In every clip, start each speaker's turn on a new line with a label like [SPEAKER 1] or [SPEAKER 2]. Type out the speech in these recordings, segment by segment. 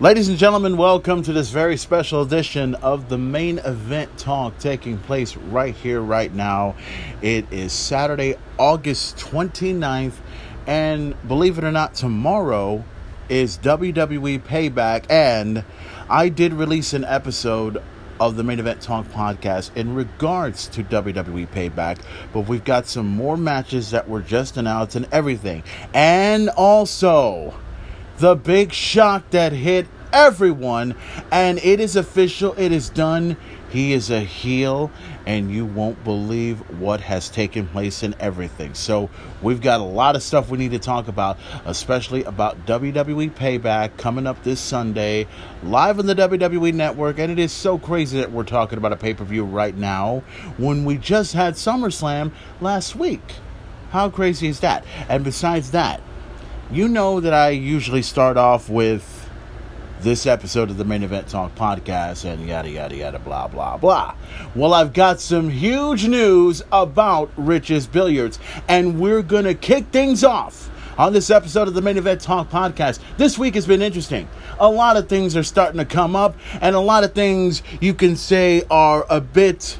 [SPEAKER 1] Ladies and gentlemen, welcome to this very special edition of the main event talk taking place right here, right now. It is Saturday, August 29th, and believe it or not, tomorrow is WWE Payback, and I did release an episode of the main event talk podcast in regards to WWE Payback, but we've got some more matches that were just announced and everything. And also, the big shock that hit everyone, and it is official, it is done. He is a heel, and you won't believe what has taken place in everything. So, we've got a lot of stuff we need to talk about, especially about WWE Payback coming up this Sunday, live on the WWE Network. And it is so crazy that we're talking about a pay per view right now when we just had SummerSlam last week. How crazy is that? And besides that, you know that I usually start off with this episode of the Main Event Talk podcast and yada yada yada blah blah blah. Well, I've got some huge news about Rich's Billiards, and we're gonna kick things off on this episode of the Main Event Talk podcast. This week has been interesting. A lot of things are starting to come up, and a lot of things you can say are a bit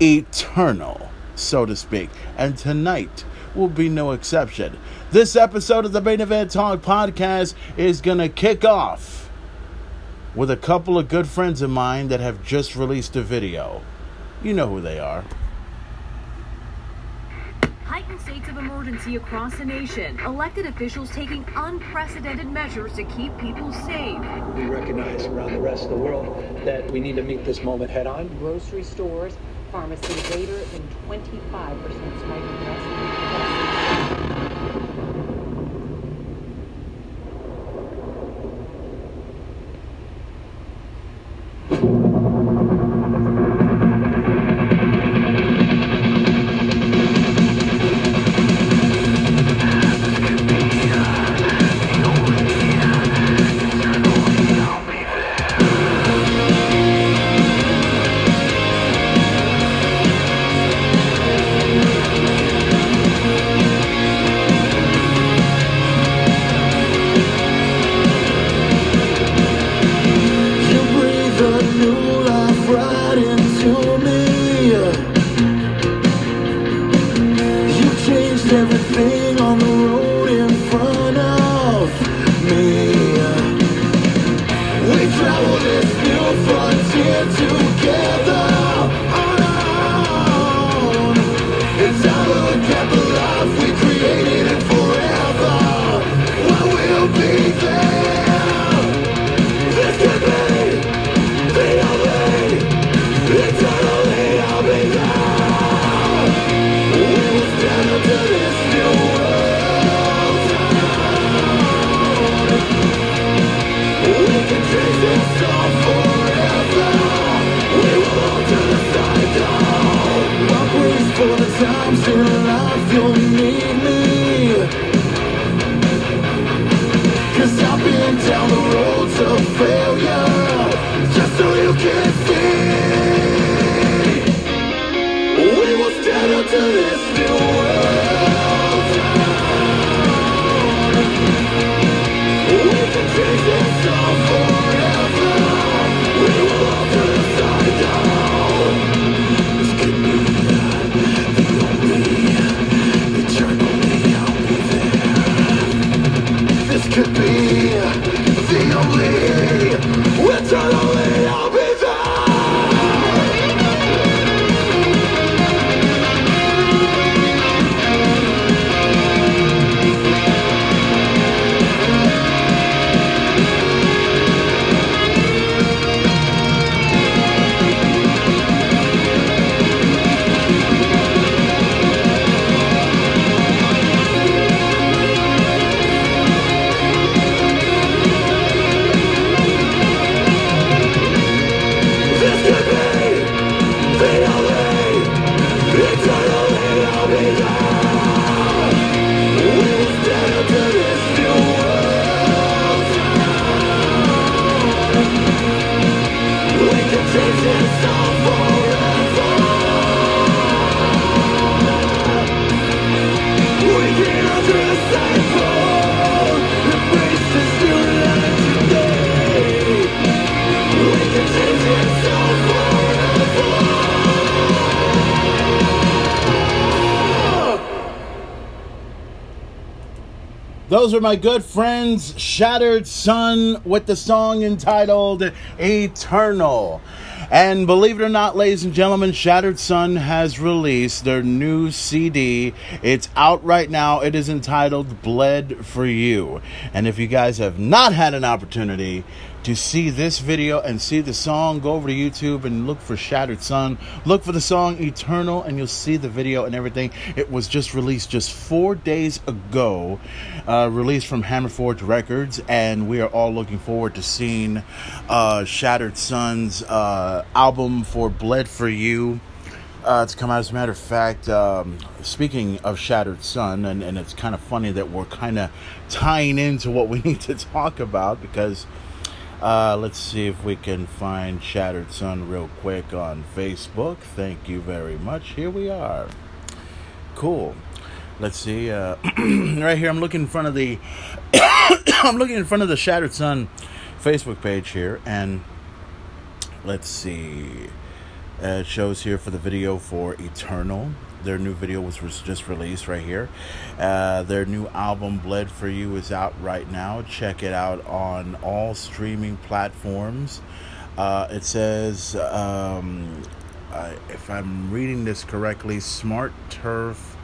[SPEAKER 1] eternal, so to speak. And tonight will be no exception. This episode of the Main Event Talk podcast is going to kick off with a couple of good friends of mine that have just released a video. You know who they are.
[SPEAKER 2] Heightened states of emergency across the nation. Elected officials taking unprecedented measures to keep people safe.
[SPEAKER 3] We recognize around the rest of the world that we need to meet this moment head on.
[SPEAKER 4] Grocery stores, pharmacies, greater than 25% spike in
[SPEAKER 1] Those are my good friends, Shattered Sun, with the song entitled Eternal. And believe it or not, ladies and gentlemen, Shattered Sun has released their new CD. It's out right now. It is entitled Bled for You. And if you guys have not had an opportunity to see this video and see the song, go over to YouTube and look for Shattered Sun. Look for the song Eternal, and you'll see the video and everything. It was just released just four days ago, uh, released from Hammerforge Records, and we are all looking forward to seeing uh, Shattered Sun's uh, album for Bled for You. Uh, it's come out. As a matter of fact, um, speaking of Shattered Sun, and, and it's kind of funny that we're kind of tying into what we need to talk about because uh, let's see if we can find Shattered Sun real quick on Facebook. Thank you very much. Here we are. Cool. Let's see. Uh, right here, I'm looking in front of the. I'm looking in front of the Shattered Sun Facebook page here, and let's see. Uh, it shows here for the video for Eternal. Their new video was, just released right here. Uh, their new album, Bled for You, is out right now. Check it out on all streaming platforms. Uh, it says, um, if I'm reading this correctly, Smart Turf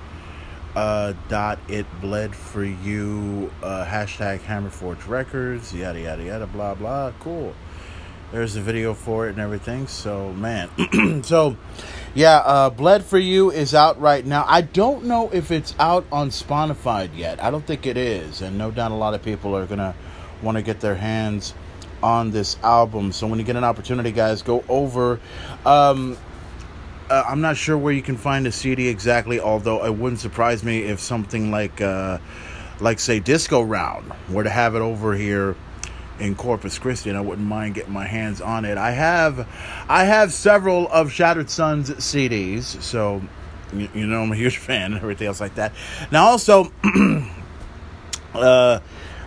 [SPEAKER 1] uh, dot it bled for you uh, hashtag Hammerforge Records yada yada yada blah blah cool there's a video for it and everything so man. So yeah uh, bled for you is out right now. I don't know if it's out on spotify yet. I don't think it is and no doubt a lot of people are gonna want to get their hands on this album. So when you get an opportunity guys go over. Um, uh, I'm not sure where you can find a CD exactly, although it wouldn't surprise me if something like, uh, like say, Disco Round were to have it over here in Corpus Christi, and I wouldn't mind getting my hands on it. I have, I have several of Shattered Sun's CDs, so you, you know I'm a huge fan and everything else like that. Now, also, uh,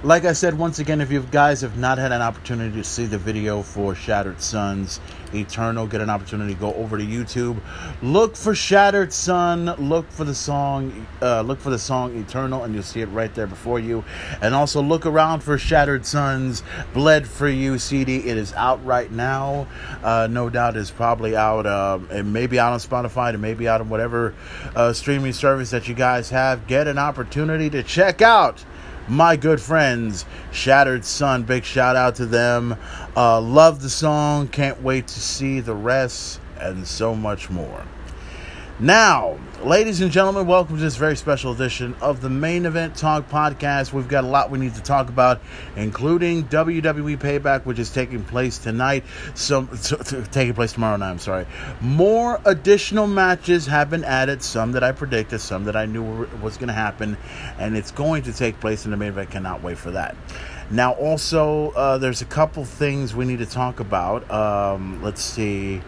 [SPEAKER 1] like I said, once again, if you guys have not had an opportunity to see the video for Shattered Suns Eternal, get an opportunity to go over to YouTube, look for Shattered Sun, look for the song, uh, look for the song Eternal, and you'll see it right there before you. And also look around for Shattered Suns Bled for You CD. It is out right now. Uh, no doubt, it's probably out. Uh, it may be out on Spotify. It may be out on whatever uh, streaming service that you guys have. Get an opportunity to check out my good friends, Shattered Sun. Big shout out to them. Uh, love the song. Can't wait to see the rest and so much more. Now, ladies and gentlemen, welcome to this very special edition of the Main Event Talk podcast. We've got a lot we need to talk about, including WWE Payback, which is taking place tonight. Some t- t- taking place tomorrow night. I'm sorry. More additional matches have been added. Some that I predicted, some that I knew were, was going to happen, and it's going to take place in the main event. Cannot wait for that. Now, also, uh, there's a couple things we need to talk about. Um, let's see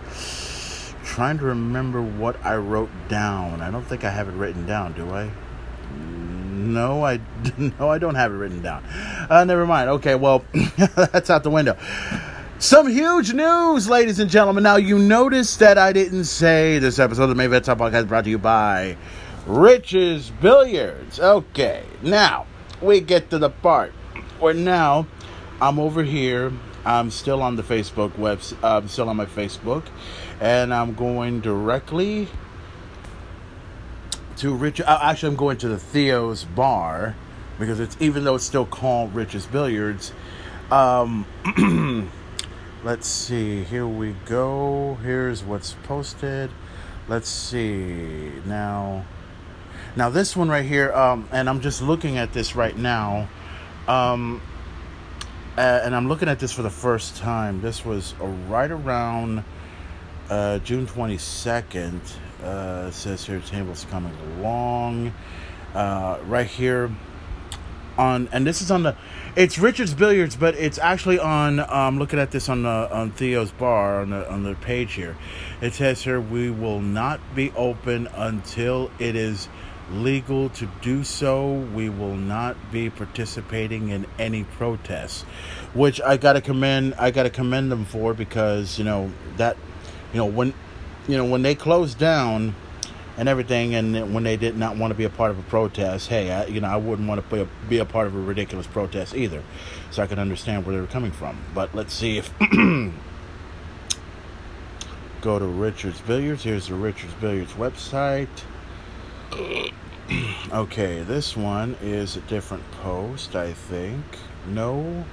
[SPEAKER 1] trying to remember what I wrote down. I don't think I have it written down, do I? No, I no, I don't have it written down. Uh, never mind. Okay, well, that's out the window. Some huge news, ladies and gentlemen. Now, you notice that I didn't say this episode of the Main Top Podcast brought to you by Rich's Billiards. Okay, now we get to the part where now I'm over here. I'm still on the Facebook web. I'm still on my Facebook, and I'm going directly to Rich. uh, Actually, I'm going to the Theo's bar because it's even though it's still called Rich's Billiards. Um, let's see. Here we go. Here's what's posted. Let's see now. Now this one right here, um, and I'm just looking at this right now. Um, and I'm looking at this for the first time. This was right around uh, June 22nd. Uh, says here, table's coming along. Uh, right here on, and this is on the, it's Richard's Billiards, but it's actually on. Um, looking at this on the on Theo's bar on the on the page here. It says here, we will not be open until it is legal to do so. We will not be participating in any protests, which I gotta commend. I gotta commend them for because you know that, you know when, you know when they closed down, and everything. And when they did not want to be a part of a protest, hey, I, you know, I wouldn't want to be a, be a part of a ridiculous protest either. So I can understand where they were coming from. But let's see if go to Richards Billiards. Here's the Richards Billiards website. okay, this one is a different post, I think. No,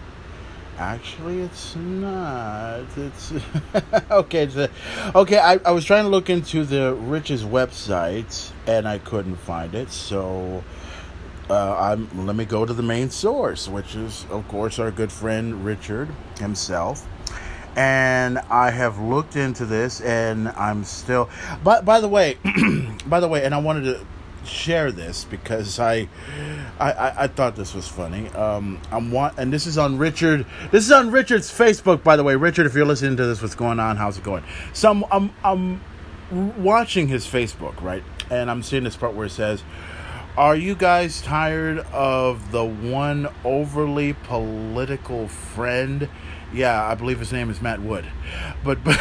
[SPEAKER 1] actually, it's not. It's okay. It's a, okay. I, I was trying to look into the Rich's website and I couldn't find it. So, uh, I'm let me go to the main source, which is, of course, our good friend Richard himself and I have looked into this, and I'm still. But by the way, by the way, and I wanted to share this because I, I, I thought this was funny. Um, I'm want, and this is on Richard. This is on Richard's Facebook, by the way. Richard, if you're listening to this, what's going on? How's it going? So I'm, I'm, I'm watching his Facebook, right, and I'm seeing this part where it says. Are you guys tired of the one overly political friend yeah, I believe his name is Matt Wood. But, but,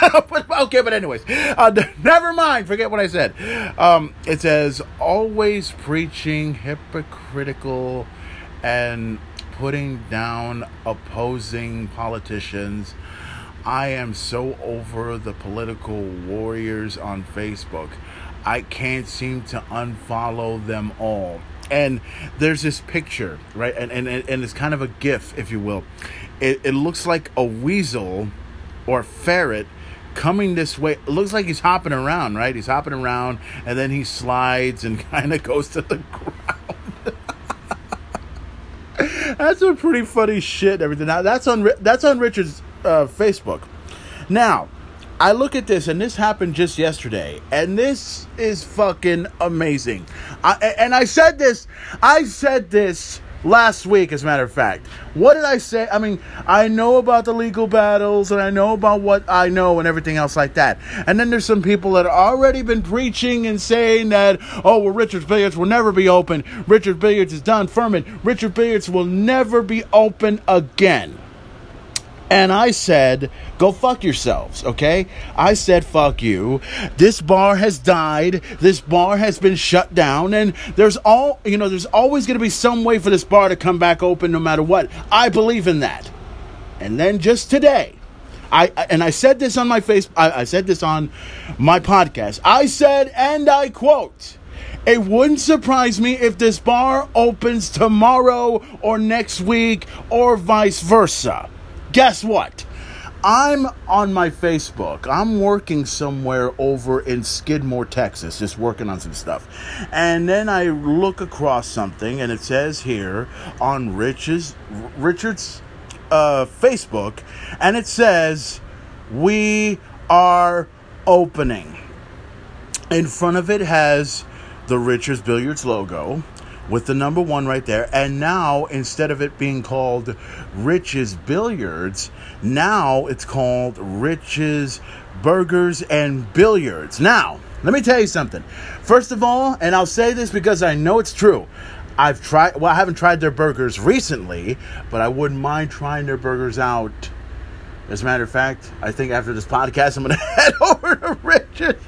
[SPEAKER 1] but okay, but anyways, uh, never mind. Forget what I said. Um, it says always preaching hypocritical and putting down opposing politicians. I am so over the political warriors on Facebook. I can't seem to unfollow them all. And there's this picture, right? And, and, and it's kind of a gif, if you will it, it looks like a weasel or ferret coming this way. It looks like he's hopping around, right? He's hopping around and then he slides and kind of goes to the ground. that's some pretty funny shit. Everything now that's on that's on Richard's uh, Facebook. Now, I look at this and this happened just yesterday, and this is fucking amazing. I, and I said this, I said this last week, as a matter of fact. What did I say? I mean, I know about the legal battles and I know about what I know and everything else like that. And then there's some people that have already been preaching and saying that, oh, well, Richard's Billiards will never be open. Richard Billiards is done. Furman, Richard Billiards will never be open again. And I said, go fuck yourselves, okay? I said, fuck you. This bar has died. This bar has been shut down. And there's all, you know, there's always going to be some way for this bar to come back open no matter what. I believe in that. And then just today, I, and I said this on my face, I, I said this on my podcast. I said, and I quote, it wouldn't surprise me if this bar opens tomorrow or next week or vice versa guess what? I'm on my Facebook. I'm working somewhere over in Skidmore, Texas, just working on some stuff. And then I look across something and it says here on Rich's Richard's uh, Facebook and it says we are opening. In front of it has the Richards Billiards logo with the number one right there. And now, instead of it being called Rich's Billiards, now it's called Rich's Burgers and Billiards. Now, let me tell you something. First of all, and I'll say this because I know it's true. I've tried, well, I haven't tried their burgers recently, but I wouldn't mind trying their burgers out as a matter of fact, I think after this podcast, I'm going to head over to Richard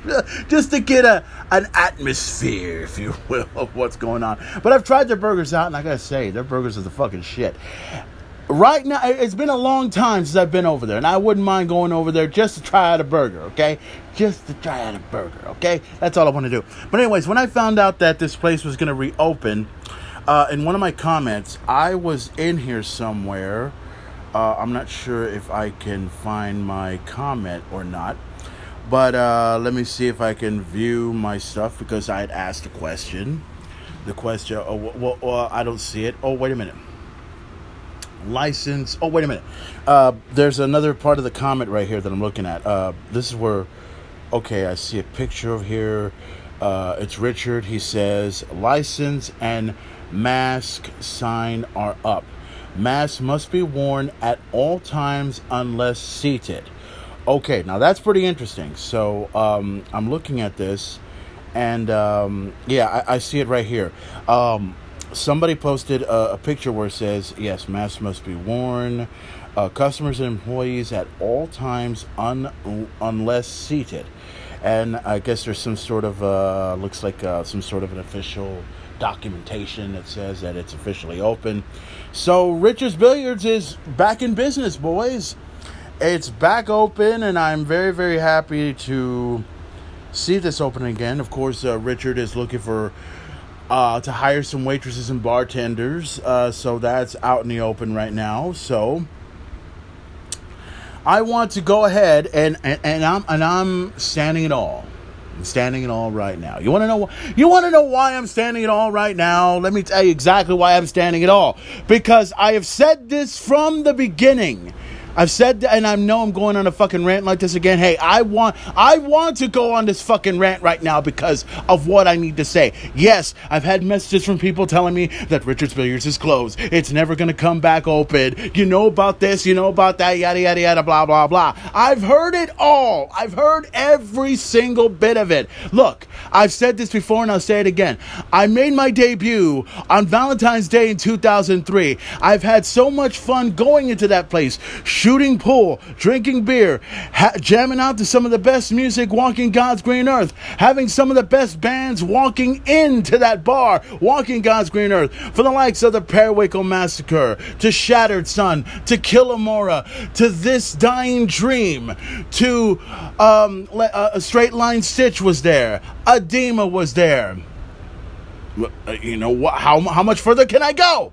[SPEAKER 1] just to get a an atmosphere, if you will, of what's going on. But I've tried their burgers out, and I got to say, their burgers are the fucking shit. Right now, it's been a long time since I've been over there, and I wouldn't mind going over there just to try out a burger, okay? Just to try out a burger, okay? That's all I want to do. But, anyways, when I found out that this place was going to reopen, uh, in one of my comments, I was in here somewhere uh, I'm not sure if I can find my comment or not. But uh, let me see if I can view my stuff because I had asked a question. The question, oh, well, well, I don't see it. Oh, wait a minute. License. Oh, wait a minute. Uh, there's another part of the comment right here that I'm looking at. Uh, this is where, okay, I see a picture of here. Uh, it's Richard. He says, license and mask sign are up. Masks must be worn at all times unless seated. Okay, now that's pretty interesting. So um, I'm looking at this, and um, yeah, I, I, see it right here. Um, somebody posted a, a, picture where it says, "Yes, masks must be worn, uh, customers and employees at all times un- unless seated." and I guess there's some sort of uh, looks like uh, some sort of an official documentation that says that it's officially open. So Richards Billiards is back in business, boys. It's back open, and I'm very very happy to see this open again. Of course, uh, Richard is looking for uh, to hire some waitresses and bartenders. Uh, so that's out in the open right now. So I want to go ahead and, and, and I'm and I'm standing it all. I'm standing it all right now. You want to know? You want to know why I'm standing it all right now? Let me tell you exactly why I'm standing it all. Because I have said this from the beginning. I've said, and I know I'm going on a fucking rant like this again. Hey, I want, I want to go on this fucking rant right now because of what I need to say. Yes, I've had messages from people telling me that Richards Billiards is closed. It's never going to come back open. You know about this, you know about that, yada, yada, yada, blah, blah, blah. I've heard it all. I've heard every single bit of it. Look, I've said this before and I'll say it again. I made my debut on Valentine's Day in 2003. I've had so much fun going into that place shooting pool, drinking beer, ha- jamming out to some of the best music walking God's green earth, having some of the best bands walking into that bar, walking God's green earth, for the likes of the Periwinkle Massacre, to Shattered Sun, to Killamora, to This Dying Dream, to um, uh, a Straight Line Stitch was there, Adema was there. Uh, You know? How how much further can I go?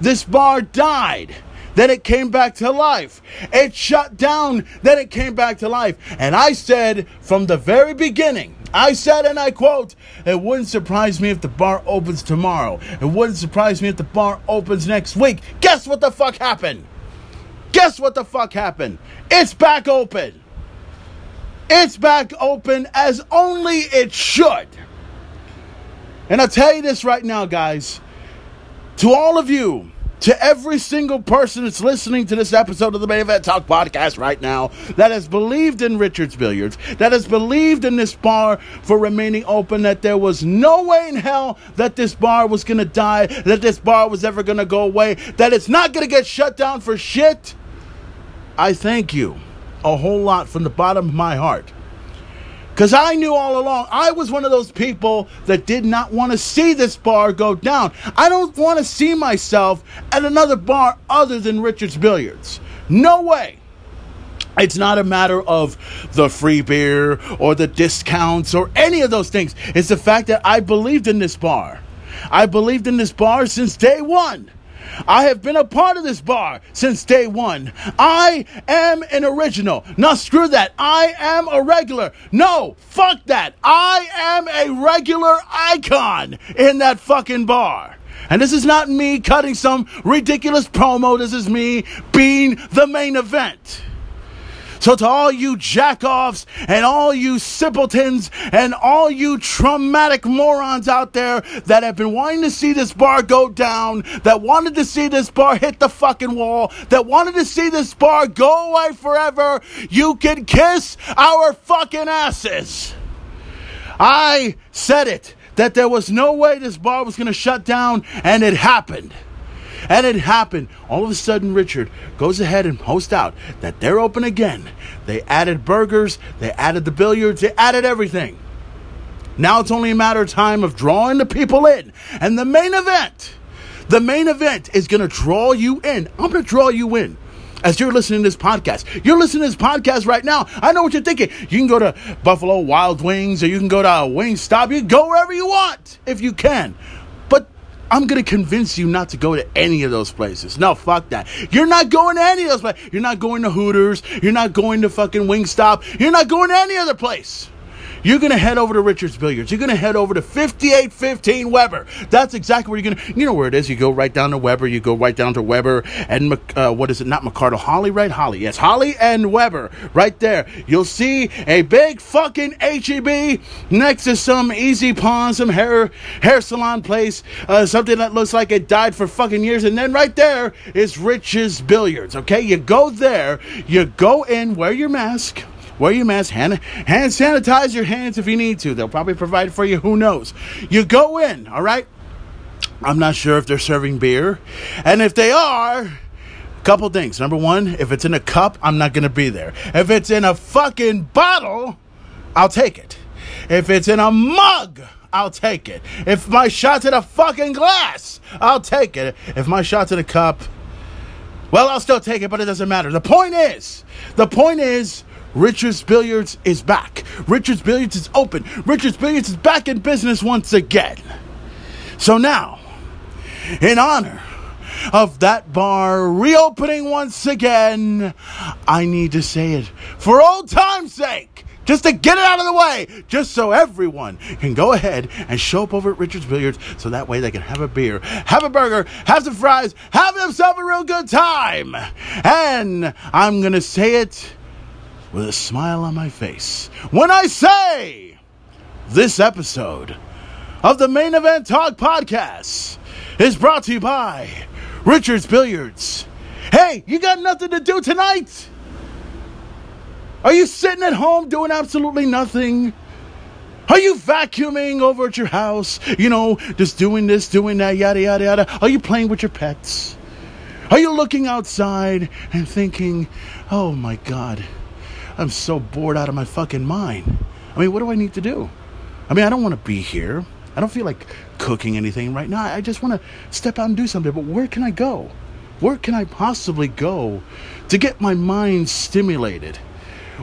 [SPEAKER 1] This bar died. Then it came back to life. It shut down. Then it came back to life. And I said from the very beginning, I said, and I quote, it wouldn't surprise me if the bar opens tomorrow. It wouldn't surprise me if the bar opens next week. Guess what the fuck happened? Guess what the fuck happened? It's back open. It's back open as only it should. And I'll tell you this right now, guys. To all of you, to every single person that's listening to this episode of the Main Event Talk podcast right now, that has believed in Richards Billiards, that has believed in this bar for remaining open, that there was no way in hell that this bar was going to die, that this bar was ever going to go away, that it's not going to get shut down for shit, I thank you a whole lot from the bottom of my heart. Because I knew all along, I was one of those people that did not want to see this bar go down. I don't want to see myself at another bar other than Richard's Billiards. No way. It's not a matter of the free beer or the discounts or any of those things. It's the fact that I believed in this bar. I believed in this bar since day one. I have been a part of this bar since day one. I am an original. Now, screw that. I am a regular. No, fuck that. I am a regular icon in that fucking bar. And this is not me cutting some ridiculous promo. This is me being the main event. So, to all you jackoffs and all you simpletons and all you traumatic morons out there that have been wanting to see this bar go down, that wanted to see this bar hit the fucking wall, that wanted to see this bar go away forever, you can kiss our fucking asses. I said it that there was no way this bar was going to shut down, and it happened. And it happened. All of a sudden, Richard goes ahead and posts out that they're open again. They added burgers, they added the billiards, they added everything. Now it's only a matter of time of drawing the people in. And the main event, the main event is going to draw you in. I'm going to draw you in as you're listening to this podcast. You're listening to this podcast right now. I know what you're thinking. You can go to Buffalo Wild Wings or you can go to Wingstop. You can go wherever you want if you can. I'm to convince you not to go to any of those places. No, fuck that. You're not going to any of those places. You're not going to Hooters. You're not going to fucking Wingstop. You're not going to any other place. You're going to head over to Richards Billiards. You're going to head over to 5815 Weber. That's exactly where you're going to, you know where it is. You go right down to Weber. You go right down to Weber and, uh, what is it? Not McArdle. Holly, right? Holly. Yes, Holly and Weber. Right there. You'll see a big fucking HEB next to some Easy Pawn, some hair, hair salon place, uh, something that looks like it died for fucking years. And then right there is Rich's Billiards. Okay. You go there. You go in, wear your mask. Wear your mask, hand, hand sanitize your hands if you need to. They'll probably provide for you, who knows. You go in, all right? I'm not sure if they're serving beer. And if they are, couple things. Number one, if it's in a cup, I'm not going to be there. If it's in a fucking bottle, I'll take it. If it's in a mug, I'll take it. If my shot's in a fucking glass, I'll take it. If my shot's in a cup, well, I'll still take it, but it doesn't matter. The point is, the point is, Richards Billiards is back. Richards Billiards is open. Richards Billiards is back in business once again. So now, in honor of that bar reopening once again, I need to say it for old time's sake. Just to get it out of the way, just so everyone can go ahead and show up over at Richard's Billiards so that way they can have a beer, have a burger, have some fries, have themselves a real good time. And I'm going to say it with a smile on my face when I say this episode of the Main Event Talk podcast is brought to you by Richard's Billiards. Hey, you got nothing to do tonight? Are you sitting at home doing absolutely nothing? Are you vacuuming over at your house? You know, just doing this, doing that, yada, yada, yada. Are you playing with your pets? Are you looking outside and thinking, oh my God, I'm so bored out of my fucking mind? I mean, what do I need to do? I mean, I don't want to be here. I don't feel like cooking anything right now. I just want to step out and do something. But where can I go? Where can I possibly go to get my mind stimulated?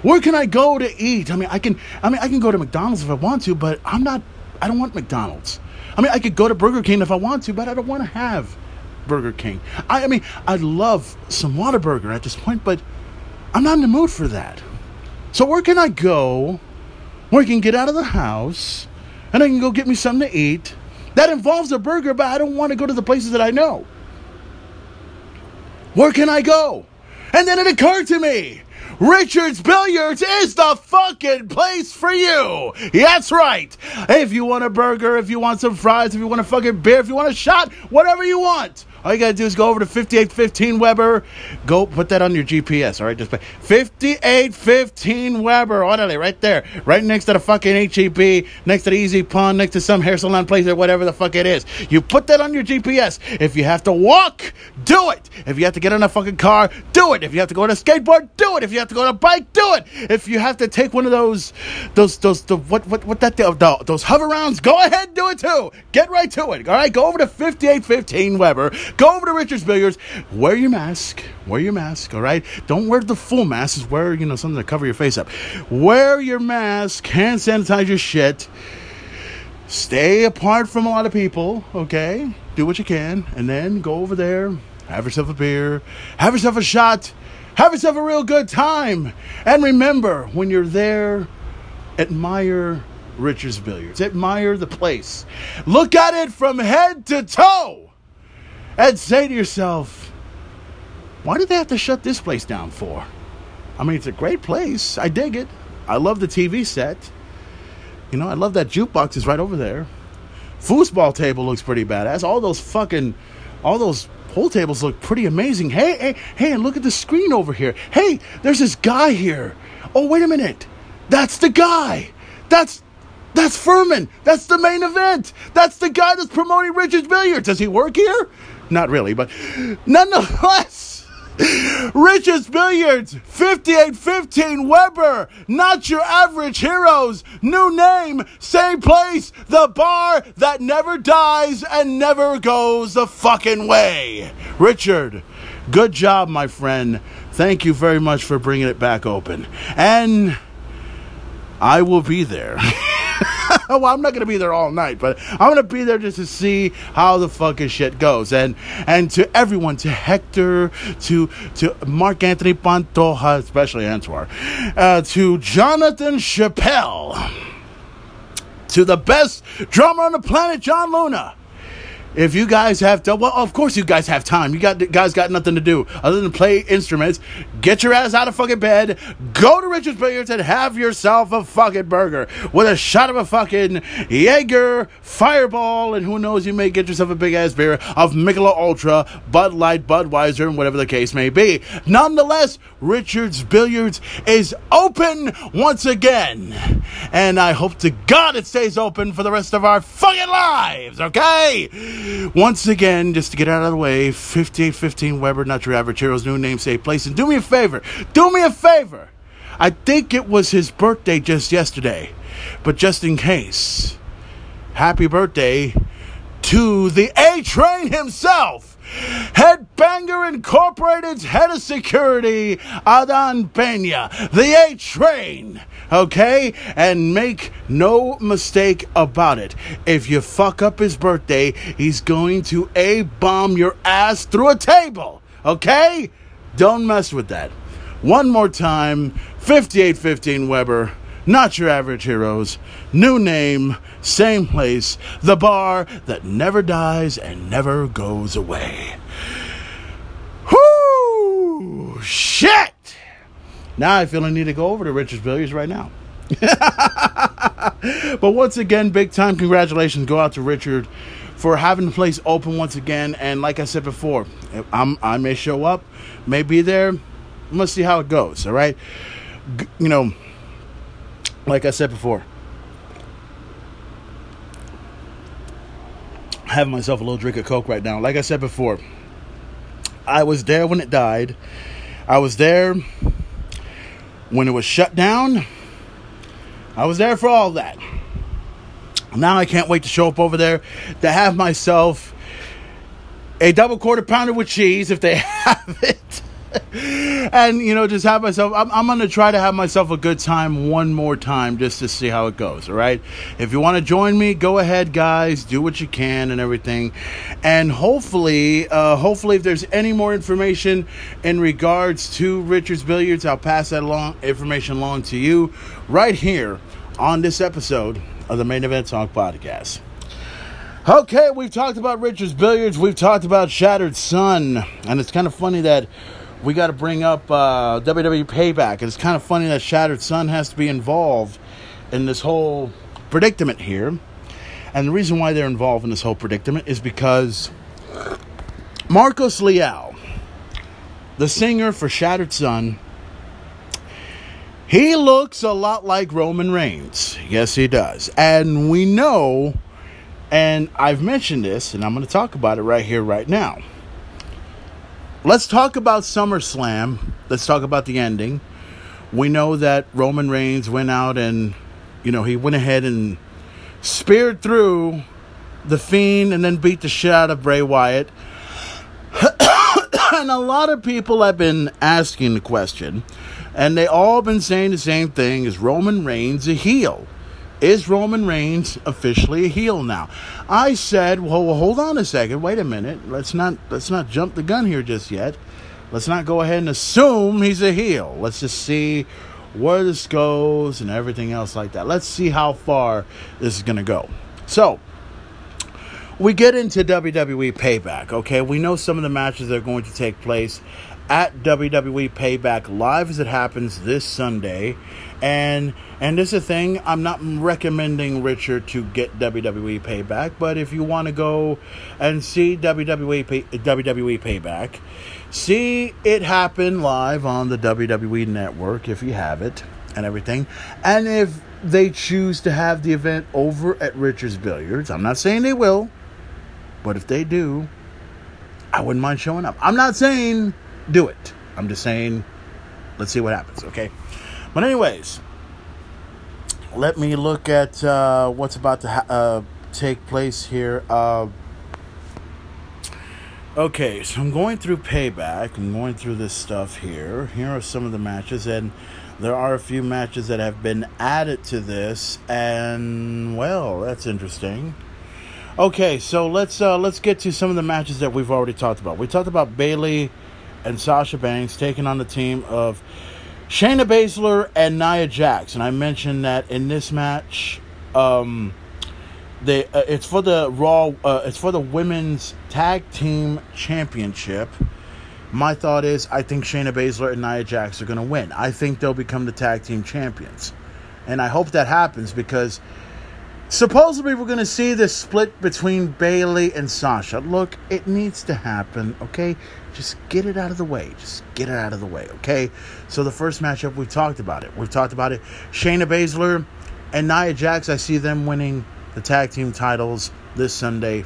[SPEAKER 1] Where can I go to eat? I mean, I can. I mean, I can go to McDonald's if I want to, but I'm not. I don't want McDonald's. I mean, I could go to Burger King if I want to, but I don't want to have Burger King. I, I mean, I'd love some Whataburger at this point, but I'm not in the mood for that. So where can I go? Where I can get out of the house and I can go get me something to eat. That involves a burger, but I don't want to go to the places that I know. Where can I go? And then it occurred to me Richard's Billiards is the fucking place for you. That's right. If you want a burger, if you want some fries, if you want a fucking beer, if you want a shot, whatever you want. All you gotta do is go over to 5815 Weber. Go put that on your GPS, all right? Just put 5815 Weber. Orderly, right there. Right next to the fucking HEB, next to the Easy Pawn, next to some hair salon place or whatever the fuck it is. You put that on your GPS. If you have to walk, do it. If you have to get in a fucking car, do it. If you have to go on a skateboard, do it. If you have to go on a bike, do it. If you have to take one of those, those, those, the, what, what, what that, the, those hover rounds, go ahead, and do it too. Get right to it. All right, go over to 5815 Weber. Go over to Richards Billiards. Wear your mask. Wear your mask. All right. Don't wear the full mask. Just wear you know something to cover your face up. Wear your mask. Hand sanitize your shit. Stay apart from a lot of people. Okay. Do what you can, and then go over there. Have yourself a beer. Have yourself a shot. Have yourself a real good time. And remember, when you're there, admire Richards Billiards. Admire the place. Look at it from head to toe and say to yourself, why did they have to shut this place down for? I mean, it's a great place. I dig it. I love the TV set. You know, I love that jukebox is right over there. Foosball table looks pretty badass. All those fucking, all those pool tables look pretty amazing. Hey, hey, hey, and look at the screen over here. Hey, there's this guy here. Oh, wait a minute. That's the guy. That's that's Furman. That's the main event. That's the guy that's promoting Richards Billiards. Does he work here? Not really, but nonetheless. Richards Billiards, 5815 Weber, not your average heroes. New name, same place, the bar that never dies and never goes the fucking way. Richard, good job, my friend. Thank you very much for bringing it back open. And I will be there. well, I'm not gonna be there all night, but I'm gonna be there just to see how the fucking shit goes. And and to everyone, to Hector, to to Mark Anthony Pantoja, especially Antoine, uh, to Jonathan Chappelle, to the best drummer on the planet, John Luna. If you guys have to, well, of course you guys have time. You got guys got nothing to do other than play instruments. Get your ass out of fucking bed. Go to Richard's Billiards and have yourself a fucking burger with a shot of a fucking Jaeger Fireball, and who knows, you may get yourself a big ass beer of Michelob Ultra, Bud Light, Budweiser, and whatever the case may be. Nonetheless, Richard's Billiards is open once again, and I hope to God it stays open for the rest of our fucking lives. Okay. Once again, just to get out of the way, 5815 Weber, not your average heroes, new namesake place. And do me a favor, do me a favor. I think it was his birthday just yesterday. But just in case, happy birthday to the A Train himself. Headbanger Incorporated's head of security, Adan Pena, the A Train. Okay? And make no mistake about it. If you fuck up his birthday, he's going to A bomb your ass through a table. Okay? Don't mess with that. One more time 5815 Weber. Not your average heroes. New name, same place. The bar that never dies and never goes away. Whoo! Shit! Now I feel I need to go over to Richard's Billiards right now. but once again, big time congratulations go out to Richard for having the place open once again. And like I said before, I'm, I may show up, may be there. Let's see how it goes. All right, G- you know, like I said before, having myself a little drink of Coke right now. Like I said before, I was there when it died. I was there when it was shut down. I was there for all that. Now I can't wait to show up over there to have myself a double quarter pounder with cheese if they have it. And you know, just have myself. I'm, I'm to try to have myself a good time one more time just to see how it goes. All right. If you want to join me, go ahead, guys. Do what you can and everything. And hopefully, uh, hopefully, if there's any more information in regards to Richards Billiards, I'll pass that along information along to you right here on this episode of the Main Event Talk podcast. Okay, we've talked about Richards Billiards. We've talked about Shattered Sun. And it's kind of funny that we got to bring up uh, WWE Payback. It's kind of funny that Shattered Sun has to be involved in this whole predicament here. And the reason why they're involved in this whole predicament is because Marcos Leal, the singer for Shattered Sun, he looks a lot like Roman Reigns. Yes, he does. And we know, and I've mentioned this, and I'm going to talk about it right here, right now. Let's talk about SummerSlam. Let's talk about the ending. We know that Roman Reigns went out and, you know, he went ahead and speared through the Fiend and then beat the shit out of Bray Wyatt. and a lot of people have been asking the question, and they all been saying the same thing: Is Roman Reigns a heel? Is Roman Reigns officially a heel now? I said, well, well, hold on a second. Wait a minute. Let's not let's not jump the gun here just yet. Let's not go ahead and assume he's a heel. Let's just see where this goes and everything else like that. Let's see how far this is going to go. So, we get into WWE Payback, okay? We know some of the matches that are going to take place at WWE Payback live as it happens this Sunday. And and this is a thing, I'm not recommending Richard to get WWE Payback, but if you want to go and see WWE pay, WWE Payback, see it happen live on the WWE network if you have it and everything. And if they choose to have the event over at Richard's Billiards, I'm not saying they will, but if they do, I wouldn't mind showing up. I'm not saying do it. I'm just saying let's see what happens, okay? But anyways, let me look at uh, what's about to ha- uh, take place here. Uh, okay, so I'm going through Payback. I'm going through this stuff here. Here are some of the matches, and there are a few matches that have been added to this, and well, that's interesting. Okay, so let's uh, let's get to some of the matches that we've already talked about. We talked about Bayley and Sasha Banks taking on the team of Shayna Baszler and Nia Jax, and I mentioned that in this match, um, they uh, it's for the Raw, uh, it's for the women's tag team championship. My thought is, I think Shayna Baszler and Nia Jax are going to win. I think they'll become the tag team champions, and I hope that happens because supposedly we're going to see this split between Bayley and Sasha. Look, it needs to happen, okay? Just get it out of the way. Just get it out of the way, okay? So the first matchup, we've talked about it. We've talked about it. Shayna Baszler and Nia Jax, I see them winning the tag team titles this Sunday.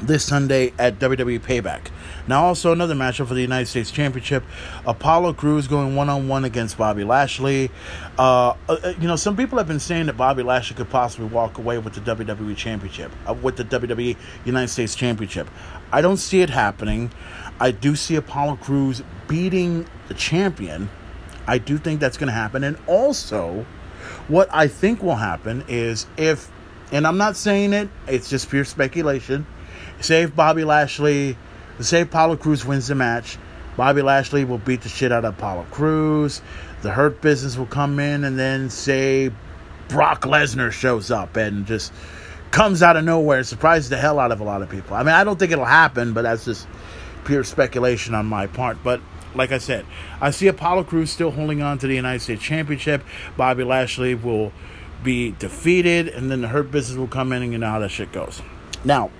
[SPEAKER 1] this Sunday at WWE Payback. Now, also another matchup for the United States Championship: Apollo Crews going one on one against Bobby Lashley. Uh, uh, you know, some people have been saying that Bobby Lashley could possibly walk away with the WWE Championship, uh, with the WWE United States Championship. I don't see it happening. I do see Apollo Crews beating the champion. I do think that's going to happen, and also, what I think will happen is if, and I'm not saying it, it's just pure speculation. Say if Bobby Lashley Say Apollo Crews wins the match. Bobby Lashley will beat the shit out of Apollo Crews. The Hurt Business will come in, and then say Brock Lesnar shows up and just comes out of nowhere and surprises the hell out of a lot of people. I mean, I don't think it'll happen, but that's just pure speculation on my part. But like I said, I see Apollo Crews still holding on to the United States Championship. Bobby Lashley will be defeated, and then the Hurt Business will come in, and you know how that shit goes. Now,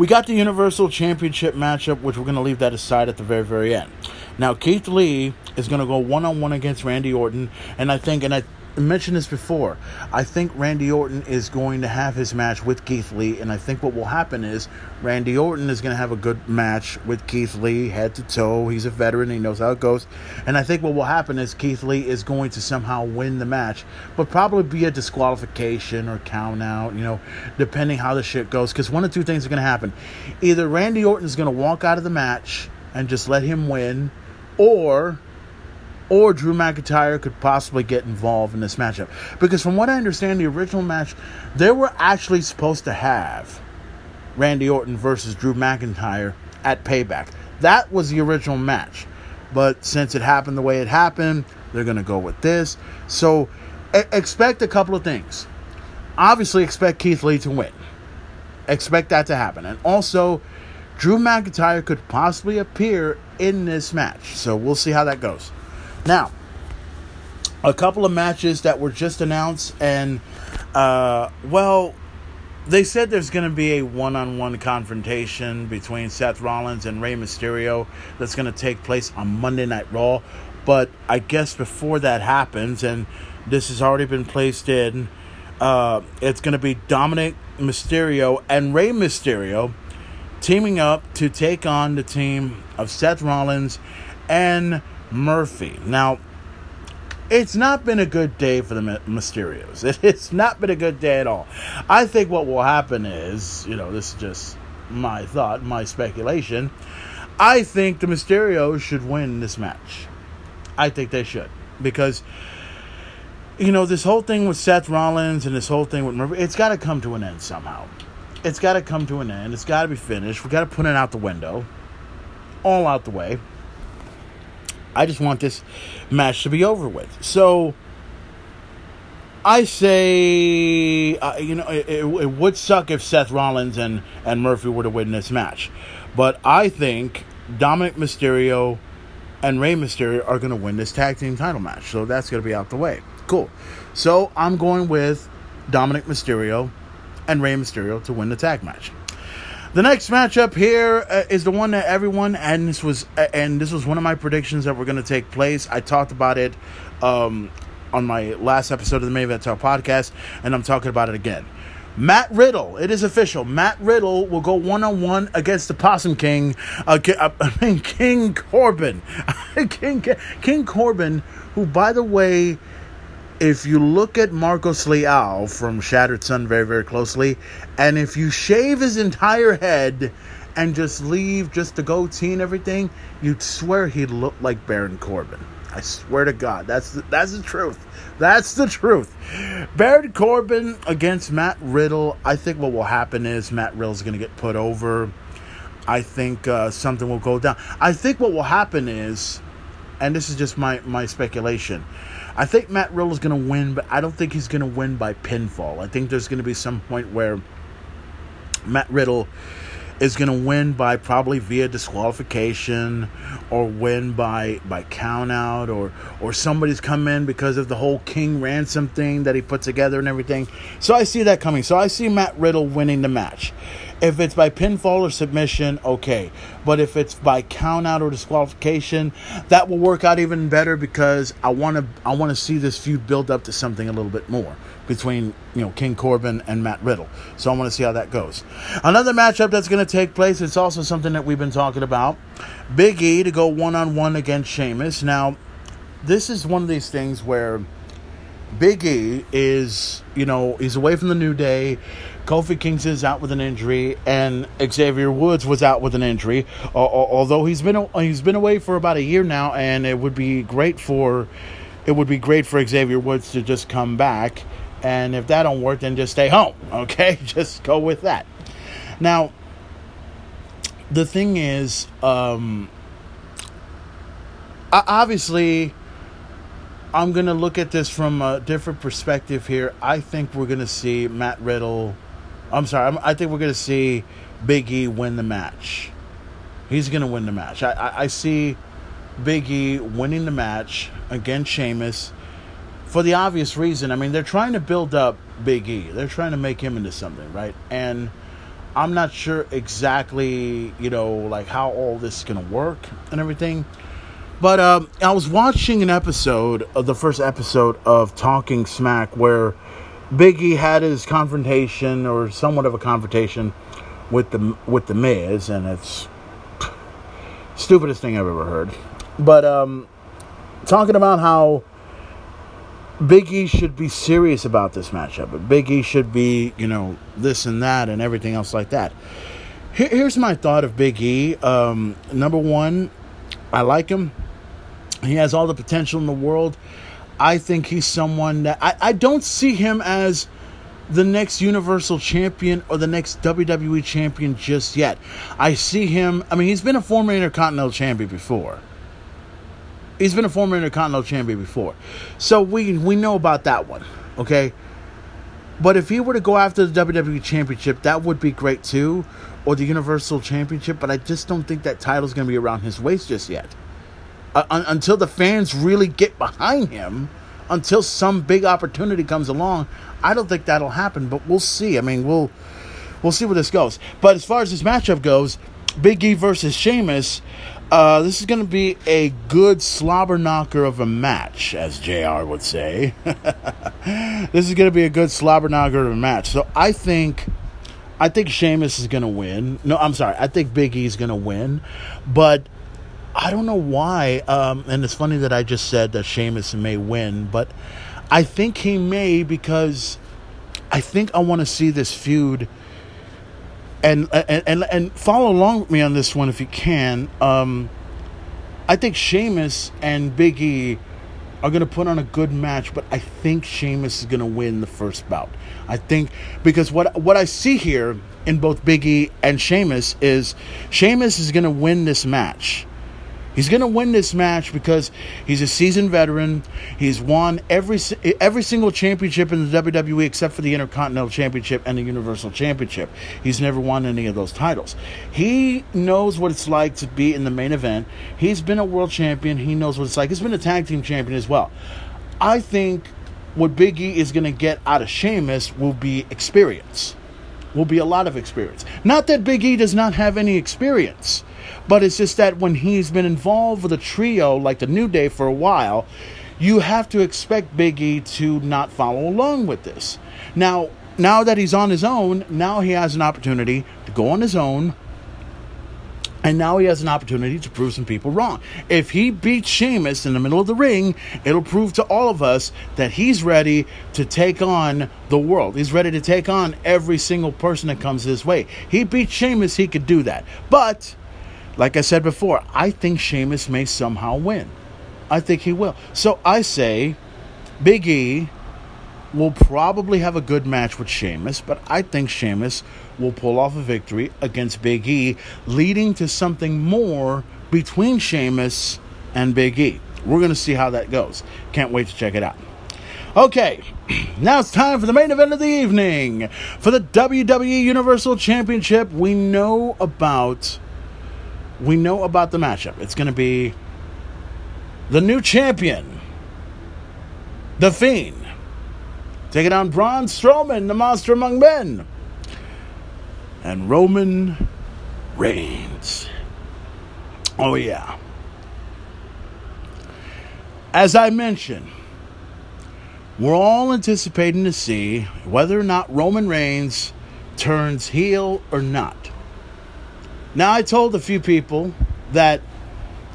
[SPEAKER 1] we got the Universal Championship matchup, which we're going to leave that aside at the very, very end. Now, Keith Lee is going to go one on one against Randy Orton, and I think, and I mentioned this before, I think Randy Orton is going to have his match with Keith Lee, and I think what will happen is Randy Orton is going to have a good match with Keith Lee, head to toe. He's a veteran, he knows how it goes, and I think what will happen is Keith Lee is going to somehow win the match, but probably be a disqualification or count out, you know, depending how the shit goes. Because one of two things are going to happen: either Randy Orton is going to walk out of the match and just let him win, or or Drew McIntyre could possibly get involved in this matchup. Because from what I understand, the original match, they were actually supposed to have Randy Orton versus Drew McIntyre at Payback. That was the original match. But since it happened the way it happened, they're going to go with this. So expect a couple of things. Obviously, expect Keith Lee to win. Expect that to happen. And also, Drew McIntyre could possibly appear in this match. So we'll see how that goes. Now, a couple of matches that were just announced, and uh, well, they said there's going to be a one-on-one confrontation between Seth Rollins and Rey Mysterio that's going to take place on Monday Night Raw. But I guess before that happens, and this has already been placed in, uh, it's going to be Dominik Mysterio and Rey Mysterio teaming up to take on the team of Seth Rollins and Murphy. Now, it's not been a good day for the Mysterios. It's not been a good day at all. I think what will happen is, you know, this is just my thought, my speculation. I think the Mysterios should win this match. I think they should. Because, you know, this whole thing with Seth Rollins and this whole thing with Murphy, it's got to come to an end somehow. It's got to come to an end. It's got to be finished. we got to put it out the window. All out the way. I just want this match to be over with. So I say, uh, you know, it, it, it, would suck if Seth Rollins and, and Murphy were to win this match. But I think Dominik Mysterio and Rey Mysterio are going to win this tag team title match. So that's going to be out the way. Cool. So I'm going with Dominik Mysterio and Rey Mysterio to win the tag match. The next matchup here uh, is the one that everyone and this was uh, and this was one of my predictions that were going to take place. I talked about it um, on my last episode of the Main Talk podcast, and I'm talking about it again. Matt Riddle, it is official. Matt Riddle will go one on one against the Possum King, uh, I mean King Corbin, King King Corbin, who by the way if you look at Marcos Leal from Shattered Sun very, very closely, and if you shave his entire head and just leave just the goatee and everything, you'd swear he'd look like Baron Corbin. I swear to God, that's the, that's the truth. That's the truth. Baron Corbin against Matt Riddle. I think what will happen is Matt Riddle's going to get put over. I think uh, something will go down. I think what will happen is, and this is just my my speculation. I think Matt Riddle is going to win, but I don't think he's going to win by pinfall. I think there's going to be some point where Matt Riddle is going to win by probably via disqualification or win by by count out or or somebody's come in because of the whole King ransom thing that he put together and everything. So I see that coming. So I see Matt Riddle winning the match. If it's by pinfall or submission, okay. But if it's by count out or disqualification, that will work out even better because I want to I want to see this feud build up to something a little bit more between you know King Corbin and Matt Riddle. So I want to see how that goes. Another matchup that's going to take place. It's also something that we've been talking about. Big E to go one on one against Sheamus. Now, this is one of these things where Big E is, you know, he's away from the New Day. Kofi Kingston is out with an injury, and Xavier Woods was out with an injury. Although he's been he's been away for about a year now, and it would be great for it would be great for Xavier Woods to just come back. And if that don't work, then just stay home. Okay, just go with that. Now, the thing is, um, obviously I'm going to look at this from a different perspective here. I think we're going to see Matt Riddle. I'm sorry. I'm, i think we're going to see Big E win the match. He's going to win the match. I, I, I, see Big E winning the match against Sheamus for the obvious reason. I mean, they're trying to build up Big E, they're trying to make him into something, right? And I'm not sure exactly, you know, like how all this is going to work and everything. But um, I was watching an episode of the first episode of Talking Smack where Biggie had his confrontation or somewhat of a confrontation with the with the Miz, and it's stupidest thing I've ever heard. But um, talking about how Biggie should be serious about this matchup, Biggie should be, you know, this and that and everything else like that. Here, here's my thought of Big E. Um, number one, I like him. He has all the potential in the world. I think he's someone that I, I don't see him as the next Universal Champion or the next WWE Champion just yet. I see him, I mean, he's been a former Intercontinental Champion before. He's been a former Intercontinental Champion before. So we we know about that one, okay? But if he were to go after the WWE Championship, that would be great too, or the Universal Championship, but I just don't think that title's going to be around his waist just yet uh, until the fans really get behind him, until some big opportunity comes along, I don't think that'll happen. But we'll see. I mean, we'll we'll see where this goes. But as far as this matchup goes, Big E versus Sheamus, uh, this is going to be a good slobber knocker of a match, as JR would say. this is going to be a good slobber knocker of a match. So I think. I think Sheamus is going to win. No, I'm sorry. I think Big E is going to win. But I don't know why. Um, and it's funny that I just said that Sheamus may win, but I think he may because I think I want to see this feud. And, and and and follow along with me on this one if you can. Um, I think Sheamus and Big E are going to put on a good match, but I think Sheamus is going to win the first bout. I think because what what I see here in both Big E and Sheamus is Sheamus is going to win this match. He's going to win this match because he's a seasoned veteran. He's won every every single championship in the WWE except for the Intercontinental Championship and the Universal Championship. He's never won any of those titles. He knows what it's like to be in the main event. He's been a world champion. He knows what it's like. He's been a tag team champion as well. I think what Big E is going to get out of Sheamus will be experience. Will be a lot of experience. Not that Big E does not have any experience but it's just that when he's been involved with a trio like the New Day for a while, you have to expect Big E to not follow along with this. Now, now that he's on his own, now he has an opportunity to go on his own. And now he has an opportunity to prove some people wrong. If he beats Sheamus in the middle of the ring, it'll prove to all of us that he's ready to take on the world. He's ready to take on every single person that comes his way. He beat Sheamus, he could do that. But like I said before, I think Sheamus may somehow win. I think he will. So I say Big E will probably have a good match with Sheamus, but I think Sheamus will pull off a victory against Big E, leading to something more between Sheamus and Big E. We're going to see how that goes. Can't wait to check it out. Okay, now it's time for the main event of the evening. For the WWE Universal Championship, we know about we know about the matchup. It's going to be the new champion, The Fiend, taking on Braun Strowman, the monster among men. and Roman Reigns. Oh, yeah. As I mentioned, we're all anticipating to see whether or not Roman Reigns turns heel or not. Now, I told a few people that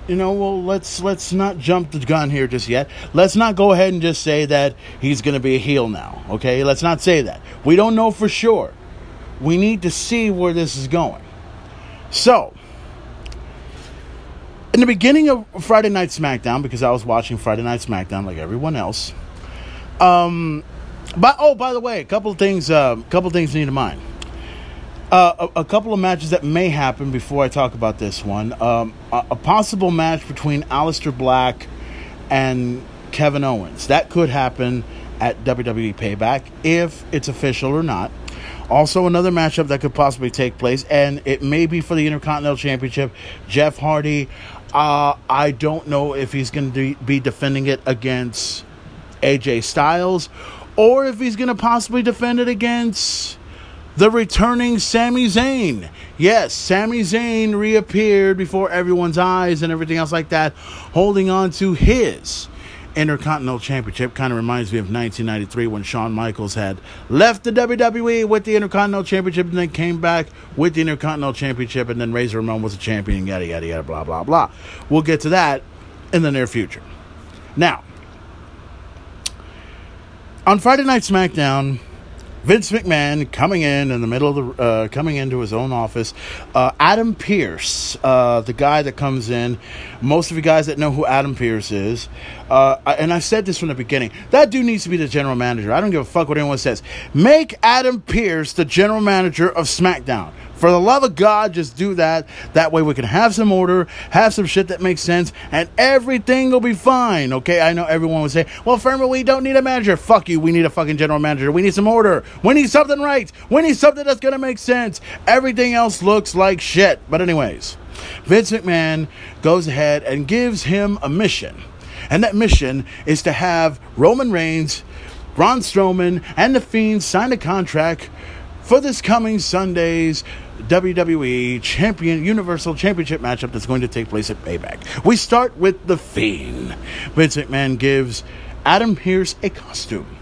[SPEAKER 1] you know, well, let's let's not jump the gun here just yet. Let's not go ahead and just say that he's going to be a heel now. Okay, let's not say that. We don't know for sure. We need to see where this is going. So, in the beginning of Friday Night SmackDown, because I was watching Friday Night SmackDown like everyone else. Um, but oh, by the way, a couple things. A uh, couple things to need in mind. Uh, a, a, couple of matches that may happen before I talk about this one. Um, a, a, possible match between Aleister Black and Kevin Owens. That could happen at WWE Payback if it's official or not. Also, another matchup that could possibly take place, and it may be for the Intercontinental Championship. Jeff Hardy. Uh, I don't know if he's going to be defending it against AJ Styles or if he's going to possibly defend it against the returning Sami Zayn. Yes, Sami Zayn reappeared before everyone's eyes and everything else like that, holding on to his Intercontinental Championship. Kind of reminds me of 1993 when Shawn Michaels had left the WWE with the Intercontinental Championship and then came back with the Intercontinental Championship, and then Razor Ramon was a champion, yada, yada, yada, blah, blah, blah. We'll get to that in the near future. Now, on Friday Night SmackDown, Vince McMahon coming in in the middle of the uh, coming into his own office. Uh, Adam Pearce, uh, the guy that comes in. Most of you guys that know who Adam Pearce is, uh, and I said this from the beginning. That dude needs to be the general manager. I don't give a fuck what anyone says. Make Adam Pearce the general manager of SmackDown. For the love of God, just do that. That way we can have some order, have some shit that makes sense, and everything will be fine. Okay, I know everyone would say, well, Furman, we don't need a manager. Fuck you. We need a fucking general manager. We need some order. We need something right. We need something that's to make sense. Everything else looks like shit. But, anyways, Vince McMahon goes ahead and gives him a mission. And that mission is to have Roman Reigns, Braun Strowman, and The Fiend sign a contract for this coming Sunday's WWE Champion Universal Championship matchup that's going to take place at Payback. We start with The Fiend. Vince McMahon gives Adam Pearce a costume,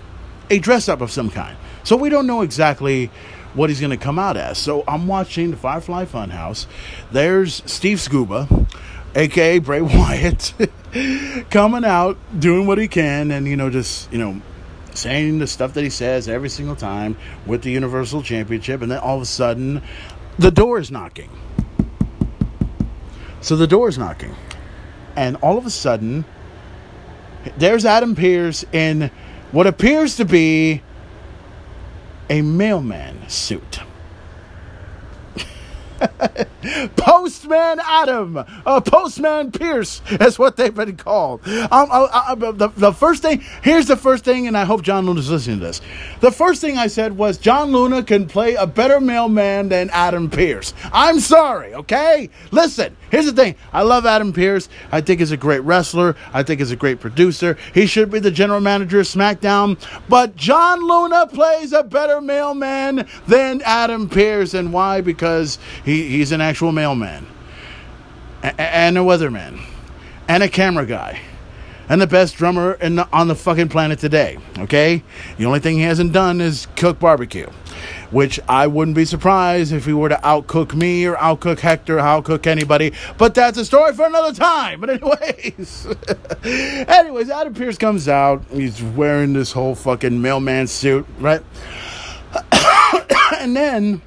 [SPEAKER 1] a dress up of some kind. So we don't know exactly what he's going to come out as. So I'm watching the Firefly Funhouse. There's Steve Scuba, aka Bray Wyatt, coming out, doing what he can, and, you know, just, you know, saying the stuff that he says every single time with the Universal Championship, and then all of a sudden, the door is knocking. So the door is knocking. And all of a sudden, there's Adam Pearce in what appears to be a mailman suit. Postman Adam, uh, Postman Pearce is what they've been called. Um, uh, uh, the, the first thing, here's the first thing, and I hope John Luna's listening to this. The first thing I said was John Luna can play a better mailman than Adam Pearce. I'm sorry, okay? Listen, here's the thing. I love Adam Pearce. I think he's a great wrestler. I think he's a great producer. He should be the general manager of SmackDown. But John Luna plays a better mailman than Adam Pearce, And why? Because he, he's an actual mailman a- and a weatherman and a camera guy and the best drummer the, on the fucking planet today. Okay, the only thing he hasn't done is cook barbecue, which I wouldn't be surprised if he were to outcook me or outcook Hector, or outcook anybody. But that's a story for another time. But anyways, anyways, Adam Pearce comes out. He's wearing this whole fucking mailman suit, right? and then